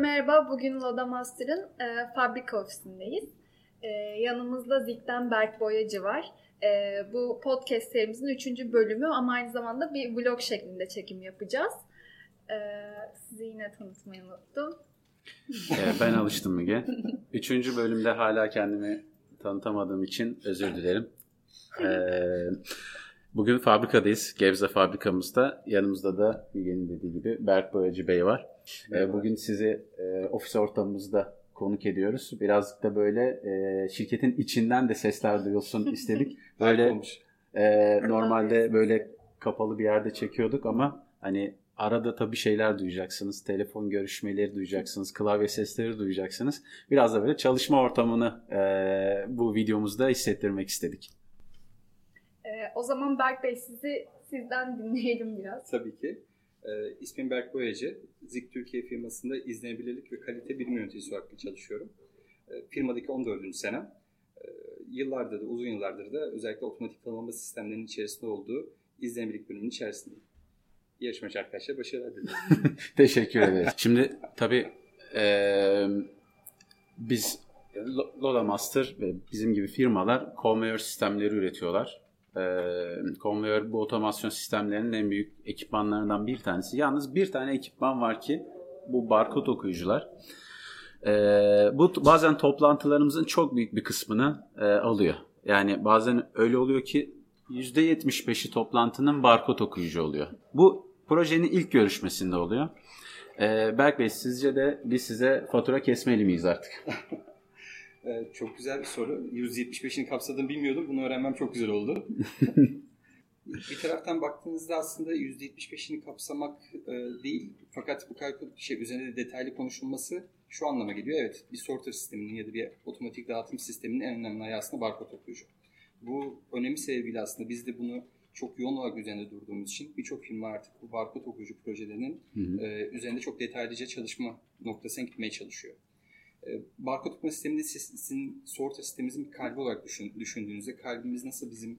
merhaba. Bugün Loda Master'ın e, fabrika ofisindeyiz. E, yanımızda Zik'ten Berk Boyacı var. E, bu podcast serimizin üçüncü bölümü ama aynı zamanda bir vlog şeklinde çekim yapacağız. E, sizi yine tanıtmayı unuttum. E, ben alıştım Müge. Üçüncü bölümde hala kendimi tanıtamadığım için özür dilerim. E, bugün fabrikadayız. Gebze fabrikamızda. Yanımızda da Müge'nin dediği gibi Berk Boyacı Bey var. E, bugün sizi e, ofis ortamımızda konuk ediyoruz. Birazcık da böyle e, şirketin içinden de sesler duyulsun istedik. Böyle e, normalde böyle kapalı bir yerde çekiyorduk ama hani arada tabii şeyler duyacaksınız. Telefon görüşmeleri duyacaksınız. Klavye sesleri duyacaksınız. Biraz da böyle çalışma ortamını e, bu videomuzda hissettirmek istedik. O zaman Berk Bey sizi sizden dinleyelim biraz. Tabii ki. E, ismim Berk Boyacı. Zik Türkiye firmasında izlenebilirlik ve kalite birim yöneticisi olarak çalışıyorum. E, firmadaki 14. senem. E, yıllardır da, uzun yıllardır da özellikle otomatik tanımlama sistemlerinin içerisinde olduğu izlenebilirlik bölümünün içerisindeyim. Yarışmacı arkadaşlar başarılar dilerim. Teşekkür ederiz. Şimdi tabii e, biz Lola Master ve bizim gibi firmalar konveyör sistemleri üretiyorlar. E, konveyör bu otomasyon sistemlerinin en büyük ekipmanlarından bir tanesi. Yalnız bir tane ekipman var ki bu barkod okuyucular. E, bu bazen toplantılarımızın çok büyük bir kısmını e, alıyor. Yani bazen öyle oluyor ki %75'i toplantının barkod okuyucu oluyor. Bu projenin ilk görüşmesinde oluyor. Ee, Berk Bey sizce de biz size fatura kesmeli miyiz artık? ee, çok güzel bir soru. %75'ini kapsadığını bilmiyordum. Bunu öğrenmem çok güzel oldu. bir taraftan baktığınızda aslında %75'ini kapsamak e, değil. Fakat bu kadar şey üzerinde de detaylı konuşulması şu anlama geliyor. Evet bir sorter sisteminin ya da bir otomatik dağıtım sisteminin en önemli ayağı aslında barkod okuyucu. Bu önemli sebebiyle aslında biz de bunu çok yoğun olarak üzerinde durduğumuz için birçok firma artık bu barkod okuyucu projelerinin hı hı. E, üzerinde çok detaylıca çalışma noktasına gitmeye çalışıyor. E, barkod okuma sisteminde sizin sorta sistemimizin bir kalbi olarak düşün, düşündüğünüzde kalbimiz nasıl bizim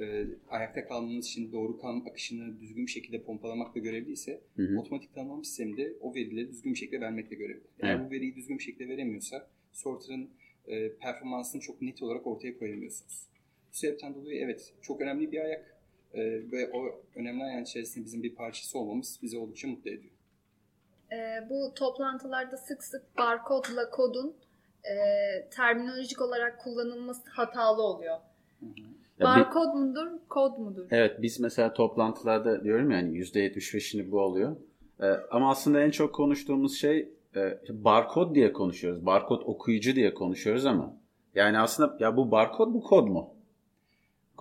e, ayakta kalmamız için doğru kan akışını düzgün bir şekilde pompalamakla görevliyse hı hı. otomatik tanımlama sisteminde o verileri düzgün bir şekilde vermekle görevli. Eğer evet. bu veriyi düzgün bir şekilde veremiyorsa sorter'ın e, performansını çok net olarak ortaya koyamıyorsunuz. Bu sebepten dolayı evet çok önemli bir ayak e, ve o önemli ayağın içerisinde bizim bir parçası olmamız bizi oldukça mutlu ediyor. E, bu toplantılarda sık sık barkodla kodun e, terminolojik olarak kullanılması hatalı oluyor. Hı hı. Barkod mudur, kod mudur? Evet, biz mesela toplantılarda diyorum ya hani %75'ini bu oluyor. Ee, ama aslında en çok konuştuğumuz şey e, barkod diye konuşuyoruz. Barkod okuyucu diye konuşuyoruz ama yani aslında ya bu barkod bu kod mu?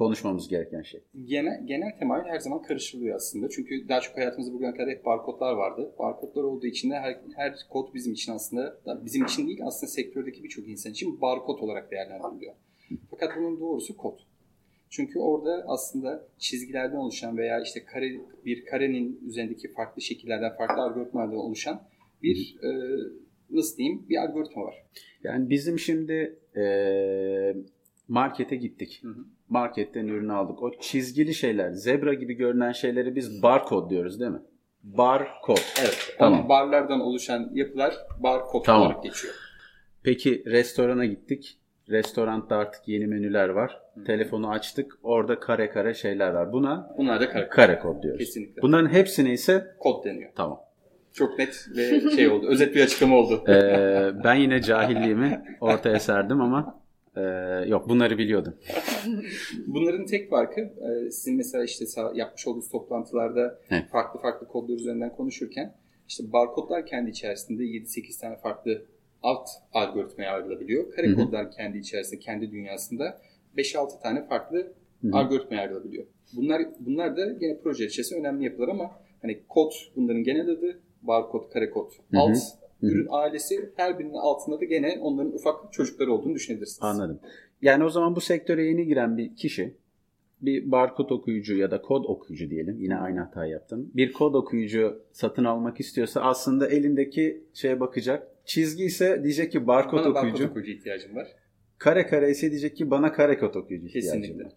Konuşmamız gereken şey. Genel, genel temayül her zaman karışılıyor aslında. Çünkü daha çok hayatımızda bugüne kadar hep barkodlar vardı. Barkodlar olduğu için de her, her kod bizim için aslında, bizim için değil aslında sektördeki birçok insan için barkod olarak değerlendiriliyor. Fakat bunun doğrusu kod. Çünkü orada aslında çizgilerden oluşan veya işte kare bir karenin üzerindeki farklı şekillerden, farklı algoritmalardan oluşan bir e, nasıl diyeyim bir algoritma var. Yani bizim şimdi e, markete gittik. Hı hı. Marketten ürünü aldık. O çizgili şeyler, zebra gibi görünen şeyleri biz barkod diyoruz değil mi? Barkod. Evet. Tamam. Barlardan oluşan yapılar barkod tamam. olarak geçiyor. Peki restorana gittik. Restoranda artık yeni menüler var. Hı. Telefonu açtık. Orada kare kare şeyler var. Buna Bunlar da kare, kare kod diyoruz. Kesinlikle. Bunların hepsine ise kod deniyor. Tamam. Çok net ve şey oldu. özet bir açıklama oldu. ee, ben yine cahilliğimi ortaya serdim ama ee, yok bunları biliyordum. Bunların tek farkı e, sizin mesela işte yapmış olduğunuz toplantılarda evet. farklı farklı kodlar üzerinden konuşurken işte barkodlar kendi içerisinde 7-8 tane farklı alt algoritmaya ayrılabiliyor. Kare Hı-hı. kodlar kendi içerisinde, kendi dünyasında 5-6 tane farklı Hı-hı. algoritmaya ayrılabiliyor. Bunlar bunlar da yine proje içerisinde önemli yapılar ama hani kod bunların genel adı, barkod, kare kod, alt ürün ailesi her birinin altında da gene onların ufak çocukları olduğunu düşünebilirsiniz. Anladım. Yani o zaman bu sektöre yeni giren bir kişi bir barkod okuyucu ya da kod okuyucu diyelim. Yine aynı hata yaptım. Bir kod okuyucu satın almak istiyorsa aslında elindeki şeye bakacak. Çizgi ise diyecek ki barkod bana okuyucu. barkod okuyucu ihtiyacım var. Kare kare ise diyecek ki bana kare kod okuyucu ihtiyacım Kesinlikle. var.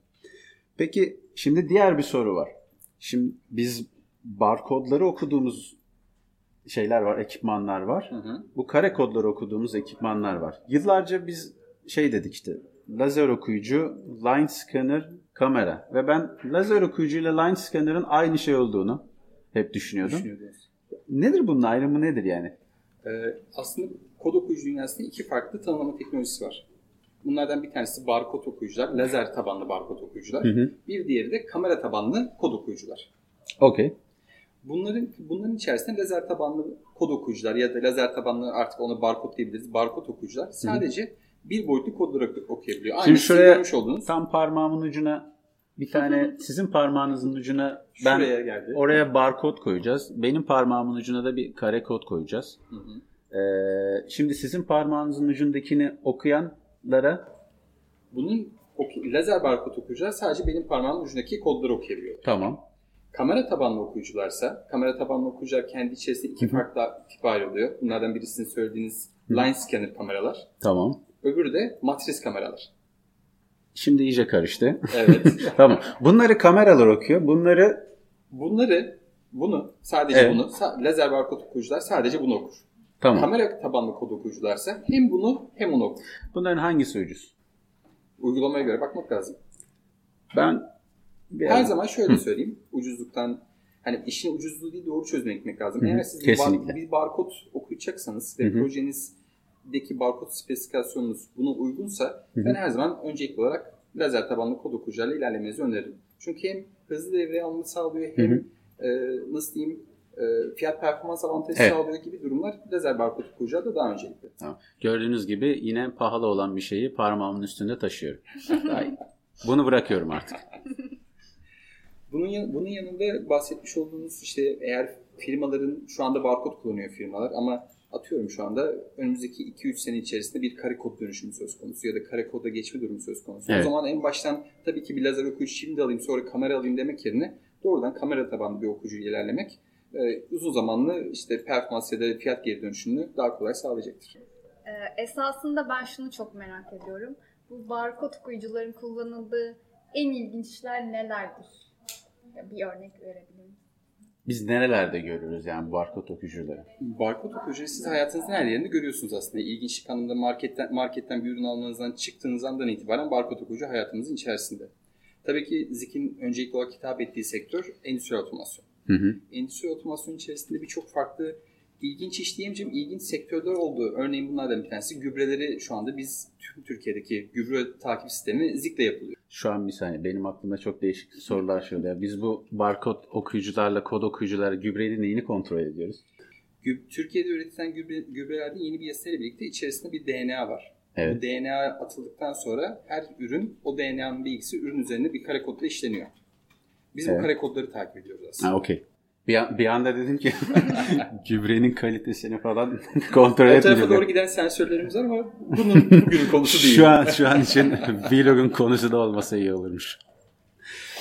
Peki şimdi diğer bir soru var. Şimdi biz barkodları okuduğumuz şeyler var, ekipmanlar var. Hı hı. Bu kare kodları okuduğumuz ekipmanlar var. Yıllarca biz şey dedik işte lazer okuyucu, line scanner, kamera ve ben lazer okuyucu ile line scanner'ın aynı şey olduğunu hep düşünüyordum. Nedir bunun ayrımı nedir yani? Ee, aslında kod okuyucu dünyasında iki farklı tanımlama teknolojisi var. Bunlardan bir tanesi barkod okuyucular, lazer tabanlı barkod okuyucular. Hı hı. Bir diğeri de kamera tabanlı kod okuyucular. Okey. Bunların bunların içerisinde lazer tabanlı kod okuyucular ya da lazer tabanlı artık onu barkod diyebiliriz. Barkod okuyucular sadece bir boyutlu kodları oku- okuyabiliyor. Aynı Şimdi şuraya olduğunuz Tam parmağımın ucuna bir tane sizin parmağınızın ucuna ben şuraya geldi. oraya barkod koyacağız. Benim parmağımın ucuna da bir kare kod koyacağız. Hı hı. Ee, şimdi sizin parmağınızın ucundakini okuyanlara Bunun oku- lazer barkod okuyucular sadece benim parmağımın ucundaki kodları okuyabiliyor. tamam. Kamera tabanlı okuyucularsa, kamera tabanlı okuyucular kendi içerisinde iki farklı tip ayrılıyor. Bunlardan birisi sizin söylediğiniz line scanner kameralar. Tamam. Öbürü de matris kameralar. Şimdi iyice karıştı. Evet. tamam. Bunları kameralar okuyor. Bunları Bunları, bunu, sadece Evet. bunu, lazer barkod okuyucular sadece bunu okur. tamam. Kamera tabanlı kod okuyucularsa hem bunu hem onu okur. Bunların hangisi ucuz? Uygulamaya göre bakmak lazım. Ben bir Her zaman şöyle söyleyeyim. Ucuzluktan hani işin ucuzluğu değil doğru çözüme gitmek lazım. Hı hı, Eğer siz bir, bar- bir barkod okuyacaksanız ve Hı hı. projenizdeki barkod spesifikasyonunuz buna uygunsa Hı hı. ben her zaman öncelikli olarak lazer tabanlı kod okuyucularla ilerlemenizi öneririm. Çünkü hem hızlı devreye alımı sağlıyor hem Hı e, nasıl diyeyim e, fiyat performans avantajı Evet. sağlıyor gibi durumlar lazer barkod okuyucularda daha öncelikli. Gördüğünüz gibi yine pahalı olan bir şeyi parmağımın üstünde taşıyorum. Bunu bırakıyorum artık. Bunun, yan- bunun yanında bahsetmiş olduğunuz işte eğer firmaların şu anda barkod kullanıyor firmalar ama atıyorum şu anda önümüzdeki 2-3 sene içerisinde bir kare kod dönüşümü söz konusu ya da kare koda geçme durumu söz konusu. Evet. O zaman en baştan tabii ki bir lazer okuyucu şimdi alayım sonra kamera alayım demek yerine doğrudan kamera tabanlı bir okuyucu ilerlemek e, uzun zamanlı işte performans ya da fiyat geri dönüşümünü daha kolay sağlayacaktır. Ee, esasında ben şunu çok merak ediyorum. Bu barkod okuyucuların kullanıldığı en ilginç işler nelerdir? Bir örnek verebilir? Biz nerelerde görürüz yani barkod okuyucuları? Barkod okuyucuyu siz hayatınızın her yerinde görüyorsunuz aslında. İlginçlik anlamda marketten, marketten bir ürün almanızdan çıktığınız andan itibaren barkod okuyucu hayatımızın içerisinde. Tabii ki ZİK'in öncelikli olarak hitap ettiği sektör endüstri otomasyon. Hı hı. Endüstri otomasyon içerisinde birçok farklı ilginç iş diyemeyeceğim ilginç sektörler oldu. Örneğin bunlardan bir tanesi gübreleri şu anda biz tüm Türkiye'deki gübre takip sistemi ZİK'le yapılıyor. Şu an bir saniye benim aklımda çok değişik sorular oluyor. Biz bu barkod okuyucularla kod okuyucularla gübrenin neyini kontrol ediyoruz? Türkiye'de üretilen gübre, gübrelerde yeni bir yasayla birlikte içerisinde bir DNA var. Evet. Bu DNA atıldıktan sonra her ürün o DNA'nın bilgisi ürün üzerinde bir kare kodla işleniyor. Biz Evet. bu kare kodları takip ediyoruz aslında. Ha okey. Bir, an- bir anda dedim ki gübrenin kalitesini falan kontrol O tarafa etmeyeceğim. doğru giden sensörlerimiz var ama bunun bugünün konusu değil. Şu an şu an için vlogun konusu da olmasa iyi olurmuş.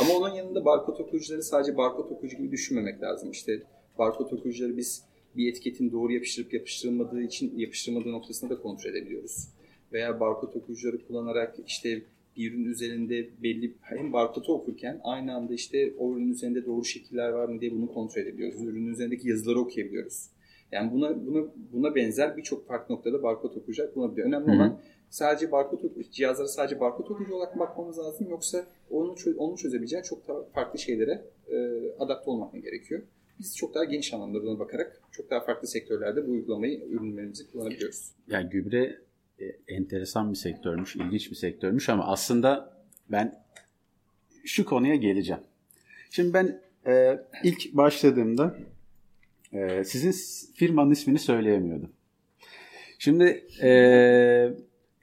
Ama onun yanında barkod okuyucuları sadece barkod okuyucu gibi düşünmemek lazım. İşte barkod okuyucuları biz bir etiketin doğru yapıştırıp yapıştırılmadığı için yapıştırılmadığı noktasında da kontrol edebiliyoruz. Veya barkod okuyucuları kullanarak işte bir ürün üzerinde belli hem barkodu okurken aynı anda işte o ürünün üzerinde doğru şekiller var mı diye bunu kontrol edebiliyoruz. Ürünün üzerindeki yazıları okuyabiliyoruz. Yani buna buna buna benzer birçok farklı noktada barkod okuyucular kullanabiliyor. Önemli Hı hı. olan sadece barkod okuyucu, cihazlara sadece barkod okuyucu olarak mı bakmamız lazım yoksa onu, çö- onu çözebileceği çok daha farklı şeylere e, adapte olmak gerekiyor? Biz çok daha geniş anlamda buna bakarak çok daha farklı sektörlerde bu uygulamayı, ürünlerimizi kullanabiliyoruz. Yani gübre enteresan bir sektörmüş, ilginç bir sektörmüş ama aslında ben şu konuya geleceğim. Şimdi ben e, ilk başladığımda e, sizin firmanın ismini söyleyemiyordum. Şimdi e,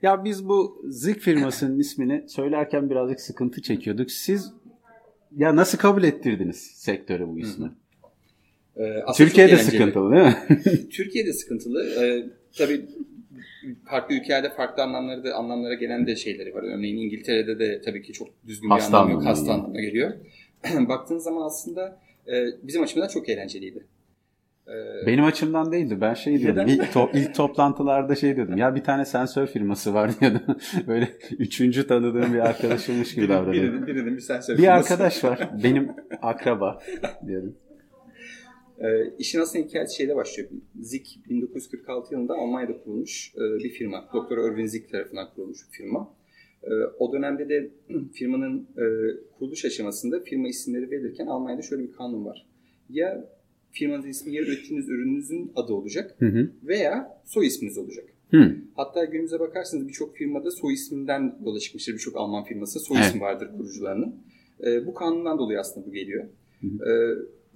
ya biz bu Zik firmasının ismini söylerken birazcık sıkıntı çekiyorduk. Siz ya nasıl kabul ettirdiniz sektöre bu ismi? E, aslında Türkiye'de çok eğlenceli. sıkıntılı değil mi? Türkiye'de sıkıntılı. Ee, tabii farklı ülkelerde farklı anlamları da anlamlara gelen de şeyleri var. Örneğin İngiltere'de de tabii ki çok düzgün bir Hasta anlam yok. Hasta anlamına geliyor. Baktığınız zaman aslında e, bizim açımızdan çok eğlenceliydi. Ee, Benim açımdan değildi. Ben şey diyordum. İlk, to- ilk toplantılarda şey diyordum. Ya bir tane sensör firması var diyordum. Böyle üçüncü tanıdığım bir arkadaşımmış gibi davranıyordum. birinin, birinin bir sensör Bir firması. arkadaş var. Benim akraba diyordum. E, işin aslında hikayesi şeyde başlıyor. Zik 1946 yılında Almanya'da kurulmuş e, bir firma. Doktor Irvin Zik tarafından kurulmuş bir firma. E, o dönemde de firmanın e, kuruluş aşamasında firma isimleri verilirken Almanya'da şöyle bir kanun var. Ya firmanın ismi ya ürettiğiniz ürününüzün adı olacak Hı hı. veya soy isminiz olacak. Hı. Hatta günümüze bakarsanız birçok firmada soy isminden yola çıkmıştır. Birçok Alman firması soy Evet. ismi vardır kurucularının. E, bu kanundan dolayı aslında bu geliyor. Hı E,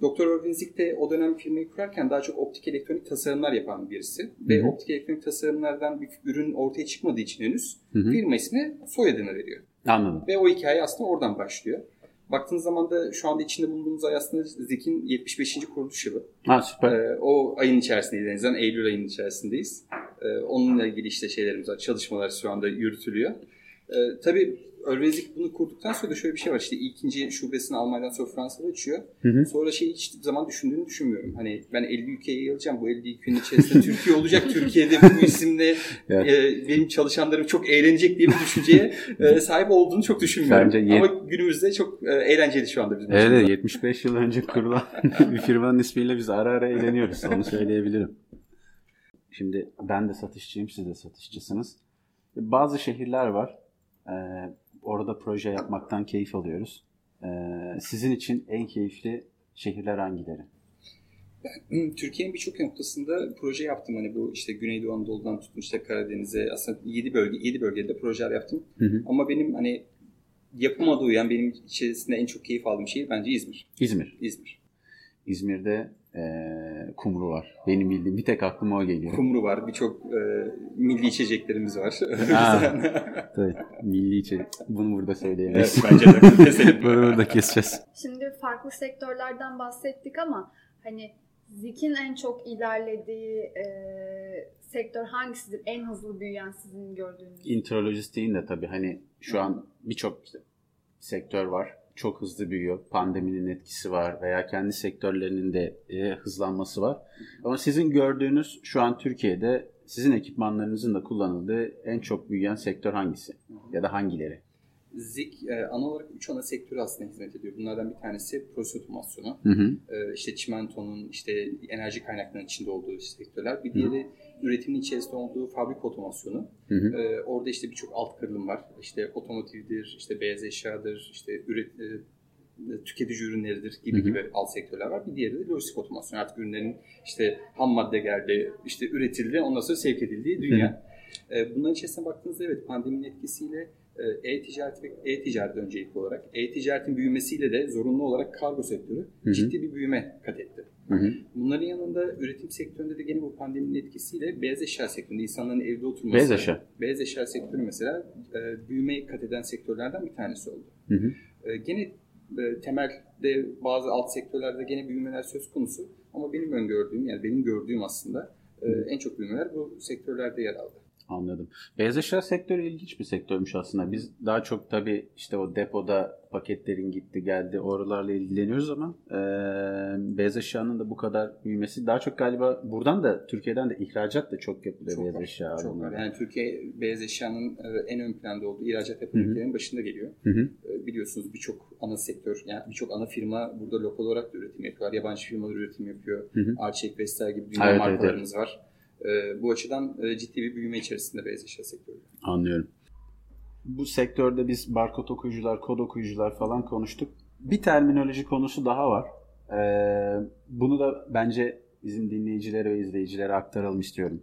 Doktor Irvin Zik de o dönem firmayı kurarken daha çok optik elektronik tasarımlar yapan birisi. Ve Hı hı. optik elektronik tasarımlardan bir ürün ortaya çıkmadığı için henüz Hı hı. firma ismi soyadını veriyor. Anladım. Ve o hikaye aslında oradan başlıyor. Baktığınız zaman da şu anda içinde bulunduğumuz ay aslında Zik'in 75. kuruluş yılı. Ha süper. Ee, o ayın içerisindeyiz. En azından Eylül ayının içerisindeyiz. Ee, onunla ilgili işte şeylerimiz var. Çalışmalar şu anda yürütülüyor. Ee, tabii Ölvezik bunu kurduktan sonra da şöyle bir şey var. İşte ikinci şubesini Almanya'dan sonra Fransa'da açıyor. Hı hı. Sonra şeyi hiç zaman düşündüğünü düşünmüyorum. Hani ben 50 ülkeye yayılacağım. Bu 50 ülkenin içerisinde Türkiye olacak. Türkiye'de bu isimle Evet. e, benim çalışanlarım çok eğlenecek diye bir düşünceye e, sahip olduğunu çok düşünmüyorum. Bence ye- Ama günümüzde çok e, eğlenceli şu anda bizim Evet, evet 75 yıl önce kurulan bir firmanın ismiyle biz ara ara eğleniyoruz. Onu söyleyebilirim. Şimdi ben de satışçıyım, siz de satışçısınız. Bazı şehirler var. Ee, orada proje yapmaktan keyif alıyoruz. Ee, sizin için en keyifli şehirler hangileri? Hı, Türkiye'nin birçok noktasında proje yaptım. Hani bu işte Güneydoğu Anadolu'dan tutun işte Karadeniz'e aslında 7 bölge 7 bölgede projeler yaptım. Hı hı. Ama benim hani yapıma da uyan benim içerisinde en çok keyif aldığım şehir bence İzmir. İzmir. İzmir. İzmir'de ee, kumru var. Benim bildiğim bir tek aklıma o geliyor. Kumru var. Birçok e, milli içeceklerimiz var. Ha. Tabii, milli içerik. Bunu burada söyleyemeyiz. evet, bence de. Bunu burada keseceğiz. Şimdi farklı sektörlerden bahsettik ama hani Zik'in en çok ilerlediği e, sektör hangisidir? En hızlı büyüyen sizin gördüğünüz? Intralojistiğin de tabii hani şu an birçok işte sektör var. Çok hızlı büyüyor. Pandeminin etkisi var veya kendi sektörlerinin de e, hızlanması var. Ama sizin gördüğünüz şu an Türkiye'de sizin ekipmanlarınızın da kullanıldığı en çok büyüyen sektör hangisi? Ya da hangileri? Zik e, ana olarak 3 ana sektörü aslında hizmet ediyor. Bunlardan bir tanesi proses otomasyonu. Hı hı. e, işte çimentonun, işte enerji kaynaklarının içinde olduğu sektörler. Bir diğeri üretimin içerisinde olduğu fabrika otomasyonu. Hı hı. E, orada işte birçok alt kırılım var. İşte otomotivdir, işte beyaz eşyadır, işte üret, e, tüketici ürünleridir gibi Hı hı. gibi alt sektörler var. Bir diğeri de lojistik otomasyon. Artık ürünlerin işte ham madde geldi, işte üretildi, ondan sonra sevk edildiği dünya. E, bunların içerisine baktığınızda evet pandeminin etkisiyle e, e-ticaret ve e-ticaret öncelikli olarak e-ticaretin büyümesiyle de zorunlu olarak kargo sektörü Hı hı. ciddi bir büyüme kat etti. Hı hı. Bunların yanında üretim sektöründe de gene bu pandeminin etkisiyle beyaz eşya sektöründe insanların evde oturması. Beyaz eşya. Beyaz eşya sektörü mesela e, büyüme kat eden sektörlerden bir tanesi oldu. Hı hı. E, gene e, temelde bazı alt sektörlerde gene büyümeler söz konusu ama benim öngördüğüm yani benim gördüğüm aslında e, en çok büyümeler bu sektörlerde yer aldı. Anladım. Beyaz eşya sektörü ilginç bir sektörmüş aslında. Biz daha çok tabii işte o depoda paketlerin gitti geldi oralarla ilgileniyoruz ama e, beyaz eşyanın da bu kadar büyümesi daha çok galiba buradan da Türkiye'den de ihracat da çok yapılıyor Çok beyaz var, eşya. Çok var. Yani Türkiye beyaz eşyanın en ön planda olduğu ihracat yapan ülkelerin başında geliyor. Hı hı. E, Biliyorsunuz birçok ana sektör, yani birçok ana firma burada lokal olarak da üretim yapıyorlar. Yabancı firmalar üretim yapıyor. Arçelik, Vestel gibi dünya Evet, evet, markalarımız var. E, Bu açıdan e, ciddi bir büyüme içerisinde beyaz eşya sektörü. Anlıyorum. Bu sektörde biz barkod okuyucular, kod okuyucular falan konuştuk. Bir terminoloji konusu daha var. Ee, bunu da bence bizim dinleyicilere ve izleyicilere aktaralım istiyorum.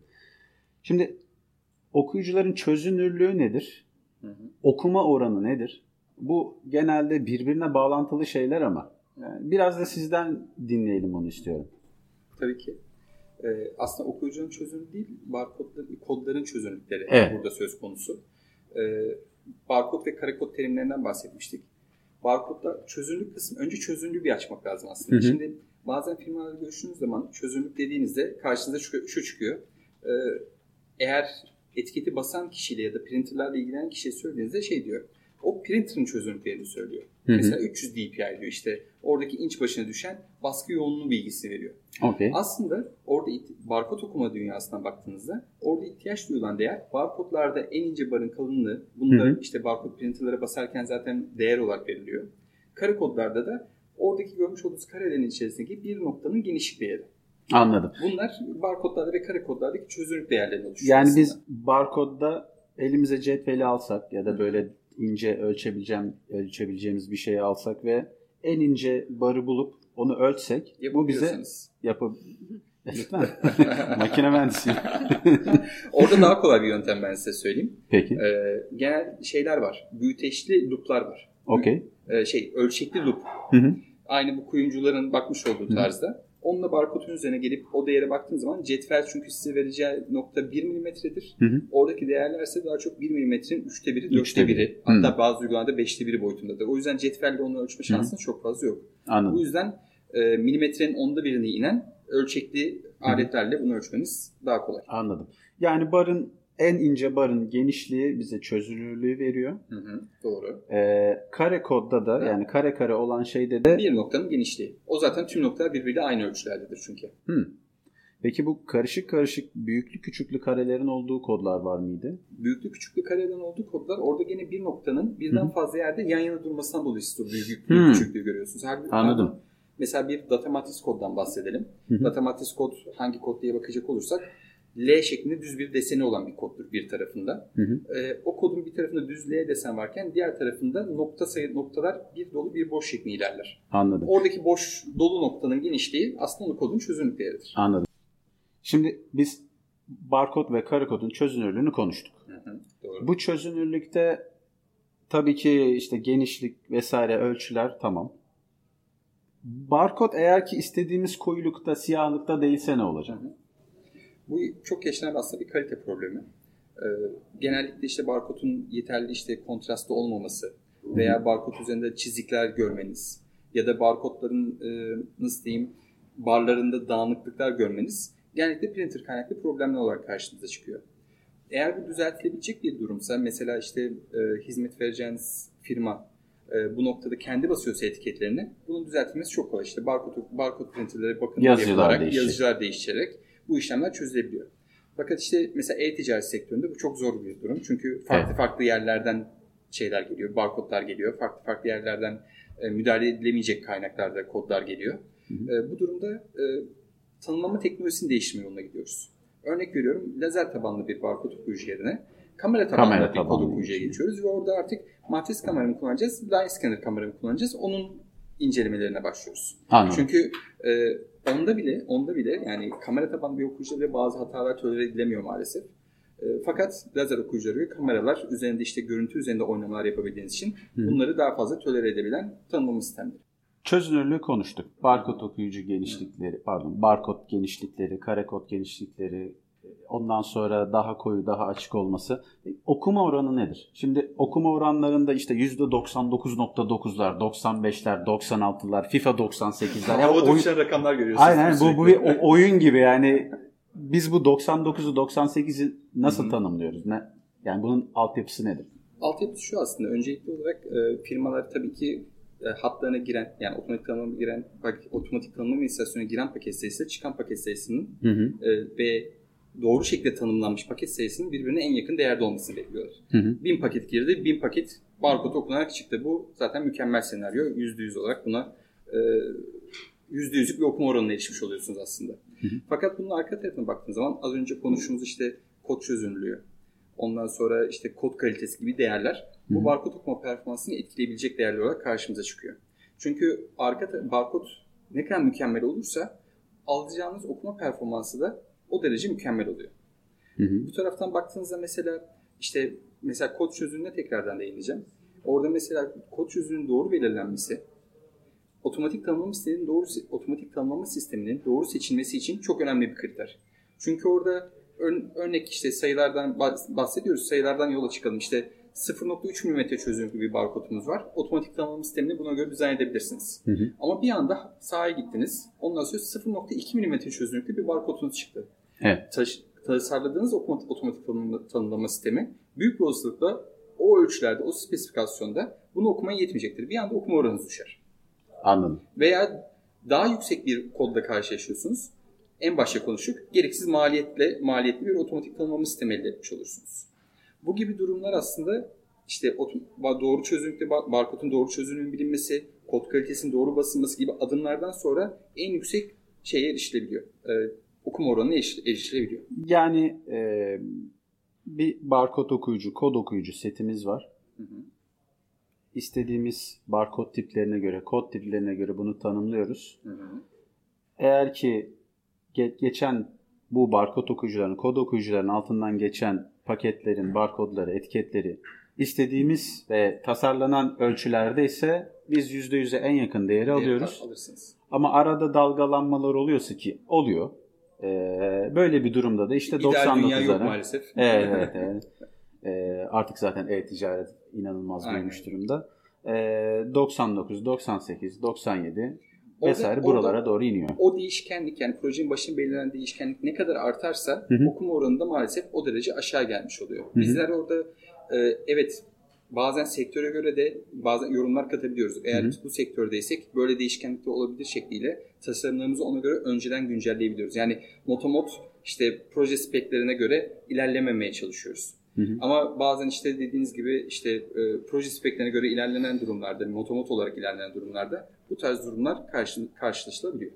Şimdi okuyucuların çözünürlüğü nedir? Okuma oranı nedir? Bu genelde birbirine bağlantılı şeyler ama yani biraz da sizden dinleyelim onu istiyorum. Tabii ki. E, Aslında okuyucunun çözünürlüğü değil, barkodların, kodların çözünürlükleri Evet. burada söz konusu. E, Barkod ve karekod terimlerinden bahsetmiştik. Barkodda çözünürlük kısmı, önce çözünürlüğü bir açmak lazım aslında. Hı hı. Şimdi bazen firmalarla görüştüğünüz zaman çözünürlük dediğinizde karşınıza şu, şu çıkıyor. E, Eğer etiketi basan kişiyle ya da printerlarla ilgilenen kişiye söylediğinizde şey diyor. O printer'ın çözünürlüklerini söylüyor. Hı hı. Mesela 300 dpi diyor işte. Oradaki inç başına düşen baskı yoğunluğu bilgisi veriyor. Okey. Aslında orada barkod okuma dünyasına baktığınızda orada ihtiyaç duyulan değer barkodlarda en ince barın kalınlığı. Bunda Hı hı. işte barkod printerlara basarken zaten değer olarak veriliyor. Kare kodlarda da Oradaki görmüş olduğunuz karelerin içerisindeki bir noktanın genişlik değeri. Anladım. Bunlar barkodlarda ve kare kodlardaki çözünürlük değerlerini oluşturuyor. Yani aslında. biz barkodda elimize cetveli alsak ya da böyle ince ölçebileceğim ölçebileceğimiz bir şeyi alsak ve en ince barı bulup onu ölçsek bu bize yapıp Lütfen. Makine mühendisiyim. Orada daha kolay bir yöntem ben size söyleyeyim. Peki. Ee, genel şeyler var. Büyüteçli looplar var. Okey. Ee, şey ölçekli loop. Hı hı. Aynı bu kuyumcuların bakmış olduğu Hı. tarzda. Onunla barkodun üzerine gelip o değere baktığın zaman cetvel çünkü size vereceği nokta 1 milimetredir. Hı hı. Oradaki değerler ise daha çok 1 milimetrenin 3'te 1'i, Üçte 4'te biri. 1'i. Hatta bazı uygulamalarda 5'te 1'i boyutundadır. O yüzden cetvelle onu ölçme şansınız çok fazla yok. Bu Anladım. yüzden e, milimetrenin onda birine inen ölçekli aletlerle bunu ölçmeniz daha kolay. Anladım. Yani barın en ince barın genişliği bize çözünürlüğü veriyor. Hı hı, doğru. Ee, kare kodda da yani kare kare olan şeyde de Bir noktanın genişliği. O zaten tüm noktalar birbiriyle aynı ölçülerdedir çünkü. Hı. Peki bu karışık karışık büyüklü küçüklü karelerin olduğu kodlar var mıydı? Büyüklü küçüklü kareden olduğu kodlar orada gene bir noktanın birden Hı. fazla yerde yan yana durmasından dolayı siz o büyüklük, Hı. küçüklüğü görüyorsunuz. Her, Anladım. Mesela bir data matris koddan bahsedelim. Hı hı. Data matris kod hangi kod diye bakacak olursak L şeklinde düz bir deseni olan bir koddur bir tarafında. Hı hı. Ee, o kodun bir tarafında düz L desen varken diğer tarafında nokta sayı noktalar bir dolu bir boş şeklinde ilerler. Anladım. Oradaki boş dolu noktanın genişliği aslında o kodun çözünürlük değeridir. Anladım. Şimdi biz barkod ve kare kodun çözünürlüğünü konuştuk. Hı hı, Doğru. Bu çözünürlükte tabii ki işte genişlik vesaire ölçüler tamam. Barkod eğer ki istediğimiz koyulukta, siyahlıkta değilse ne olacak? Bu çok yaşanan aslında bir kalite problemi. Ee, genellikle işte barkodun yeterli işte kontrastlı olmaması veya barkod üzerinde çizikler görmeniz ya da barkodların e, nasıl diyeyim barlarında dağınıklıklar görmeniz genellikle printer kaynaklı problemler olarak karşınıza çıkıyor. Eğer bu düzeltilebilecek bir durumsa mesela işte e, hizmet vereceğiniz firma e, bu noktada kendi basıyorsa etiketlerini bunun düzeltilmesi çok kolay. İşte barkod, barkod printerlere bakın Yazıcılar yapılarak, değişecek. yazıcılar değiştirerek bu işlemler çözülebiliyor. Fakat işte mesela e-ticaret sektöründe bu çok zor bir durum. Çünkü farklı Evet. farklı yerlerden şeyler geliyor, barkodlar geliyor. Farklı farklı yerlerden e, müdahale edilemeyecek kaynaklarda kodlar geliyor. Hı E, bu durumda e, tanımlama teknolojisini değiştirme yoluna gidiyoruz. Örnek veriyorum lazer tabanlı bir barkod okuyucu yerine kamera tabanlı Kamera bir kod okuyucuya geçiyoruz ve orada artık matris kamera mı kullanacağız, line scanner kamera mı kullanacağız onun incelemelerine başlıyoruz. Anladım. Çünkü e, onda bile onda bile yani kamera tabanlı bir okuyucuda bile bazı hatalar tolere edilemiyor maalesef. E, fakat lazer okuyucuları kameralar üzerinde işte görüntü üzerinde oynamalar yapabildiğiniz için Hı. bunları daha fazla tolere edebilen tanımlama sistemleri. Çözünürlüğü konuştuk. Barkod okuyucu genişlikleri, pardon, barkod genişlikleri, kare kod genişlikleri, ondan sonra daha koyu, daha açık olması. E, Okuma oranı nedir? Şimdi okuma oranlarında işte %99.9'lar, 95'ler, 96'lar, FIFA 98'ler. Yani Havada oyun- rakamlar görüyorsunuz. Aynen bu, bu bir o- oyun gibi yani biz bu 99'u 98'i nasıl Hı hı. tanımlıyoruz? Ne? Yani bunun altyapısı nedir? Altyapısı şu aslında. Öncelikli olarak e, firmalar tabii ki e, hatlarına giren yani otomatik tanımlama giren bak, otomatik tanımlama istasyonuna giren paket sayısı çıkan paket sayısının Hı hı. e, ve doğru şekilde tanımlanmış paket sayısının birbirine en yakın değerde olmasını bekliyorlar. Hı hı. 1000 paket girdi, 1000 paket barkod okunarak çıktı. Bu zaten mükemmel senaryo. %100 olarak buna e, %100'lük bir okuma oranına erişmiş oluyorsunuz aslında. Hı hı. Fakat bunun arka tarafına baktığınız zaman az önce konuştuğumuz işte kod çözünürlüğü, ondan sonra işte kod kalitesi gibi değerler Hı hı. bu barkod okuma performansını etkileyebilecek değerler olarak karşımıza çıkıyor. Çünkü arka barkod ne kadar mükemmel olursa alacağınız okuma performansı da o derece mükemmel oluyor. Hı hı. Bu taraftan baktığınızda mesela işte mesela kod çözünürlüğüne tekrardan değineceğim. Orada mesela kod çözünürlüğünün doğru belirlenmesi otomatik tanımlama sisteminin doğru otomatik tanımlama sisteminin doğru seçilmesi için çok önemli bir kriter. Çünkü orada ör- örnek işte sayılardan bah- bahsediyoruz. Sayılardan yola çıkalım. İşte 0.3 mm çözünürlüklü bir barkodumuz var. Otomatik tanımlama sistemini buna göre dizayn edebilirsiniz. Hı hı. Ama bir anda sahaya gittiniz. Ondan sonra 0.2 mm çözünürlüklü bir barkodunuz çıktı. Evet. Taş- tasarladığınız otomatik, otomatik tanımlama, tanımlama sistemi büyük bir olasılıkla o ölçülerde, o spesifikasyonda bunu okumaya yetmeyecektir. Bir anda okuma oranınız düşer. Anladım. Veya daha yüksek bir kodla karşılaşıyorsunuz. En başta konuştuk. Gereksiz maliyetle maliyetli bir otomatik tanımlama sistemi elde etmiş olursunuz. Bu gibi durumlar aslında işte doğru çözünürlükte barkodun doğru çözünürlüğünün bilinmesi, kod kalitesinin doğru basılması gibi adımlardan sonra en yüksek şeye erişilebiliyor. E, okuma oranına erişilebiliyor. Yani e, bir barkod okuyucu, kod okuyucu setimiz var. Hı hı. İstediğimiz barkod tiplerine göre, kod tiplerine göre bunu tanımlıyoruz. Hı hı. Eğer ki ge- geçen bu barkod okuyucuların, kod okuyucuların altından geçen paketlerin barkodları, etiketleri istediğimiz ve tasarlanan ölçülerde ise biz %100'e en yakın değeri alıyoruz. Alırsınız. Ama arada dalgalanmalar oluyorsa ki oluyor. Ee, böyle bir durumda da işte 99'lara. dünya yok maalesef. Evet, evet, evet. Ee, artık zaten e-ticaret inanılmaz büyümüş durumda. Ee, 99, 98, 97 vesaire orada, buralara orada, doğru iniyor. O değişkenlik yani projenin başında belirlenen değişkenlik ne kadar artarsa Hı-hı. okuma oranında maalesef o derece aşağı gelmiş oluyor. Hı-hı. Bizler orada e, evet bazen sektöre göre de bazen yorumlar katabiliyoruz. Eğer Hı-hı. biz bu sektördeysek böyle değişkenlikte olabilir şekliyle tasarımlarımızı ona göre önceden güncelleyebiliyoruz. Yani motomot işte proje speklerine göre ilerlememeye çalışıyoruz. Hı hı. Ama bazen işte dediğiniz gibi işte e, proje speklerine göre ilerlenen durumlarda, motomot olarak ilerlenen durumlarda bu tarz durumlar karşı, karşılaşılabiliyor.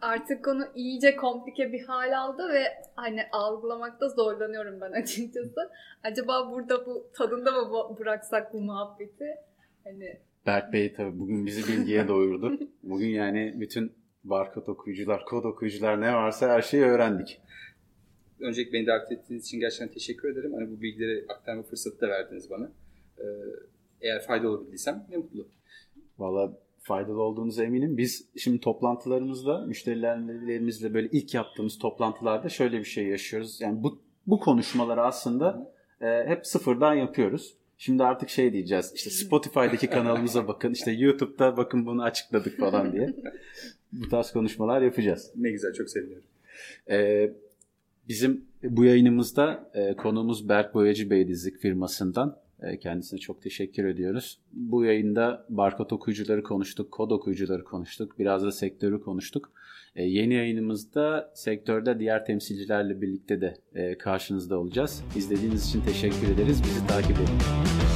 Artık konu iyice komplike bir hal aldı ve hani algılamakta zorlanıyorum ben açıkçası. Acaba burada bu tadında mı bıraksak bu muhabbeti? Hani Berk Bey tabii bugün bizi bilgiye doyurdu. Bugün yani bütün barkod okuyucular, kod okuyucular ne varsa her şeyi öğrendik. Öncelikle beni davet ettiğiniz için gerçekten teşekkür ederim. Hani bu bilgileri aktarma fırsatı da verdiniz bana. Ee, eğer faydalı olabildiysem ne mutlu. Valla faydalı olduğunuza eminim. Biz şimdi toplantılarımızda müşterilerimizle böyle ilk yaptığımız toplantılarda şöyle bir şey yaşıyoruz. Yani bu bu konuşmaları aslında e, hep sıfırdan yapıyoruz. Şimdi artık şey diyeceğiz. İşte Spotify'daki kanalımıza bakın, işte YouTube'da bakın bunu açıkladık falan diye. Bu tarz konuşmalar yapacağız. Ne güzel, çok seviniyorum. Ee, bizim bu yayınımızda e, konuğumuz Berk Boyacı Bey Dizlik firmasından. E, kendisine çok teşekkür ediyoruz. Bu yayında barkod okuyucuları konuştuk, kod okuyucuları konuştuk, biraz da sektörü konuştuk. E, yeni yayınımızda sektörde diğer temsilcilerle birlikte de e, karşınızda olacağız. İzlediğiniz için teşekkür ederiz. Bizi takip edin.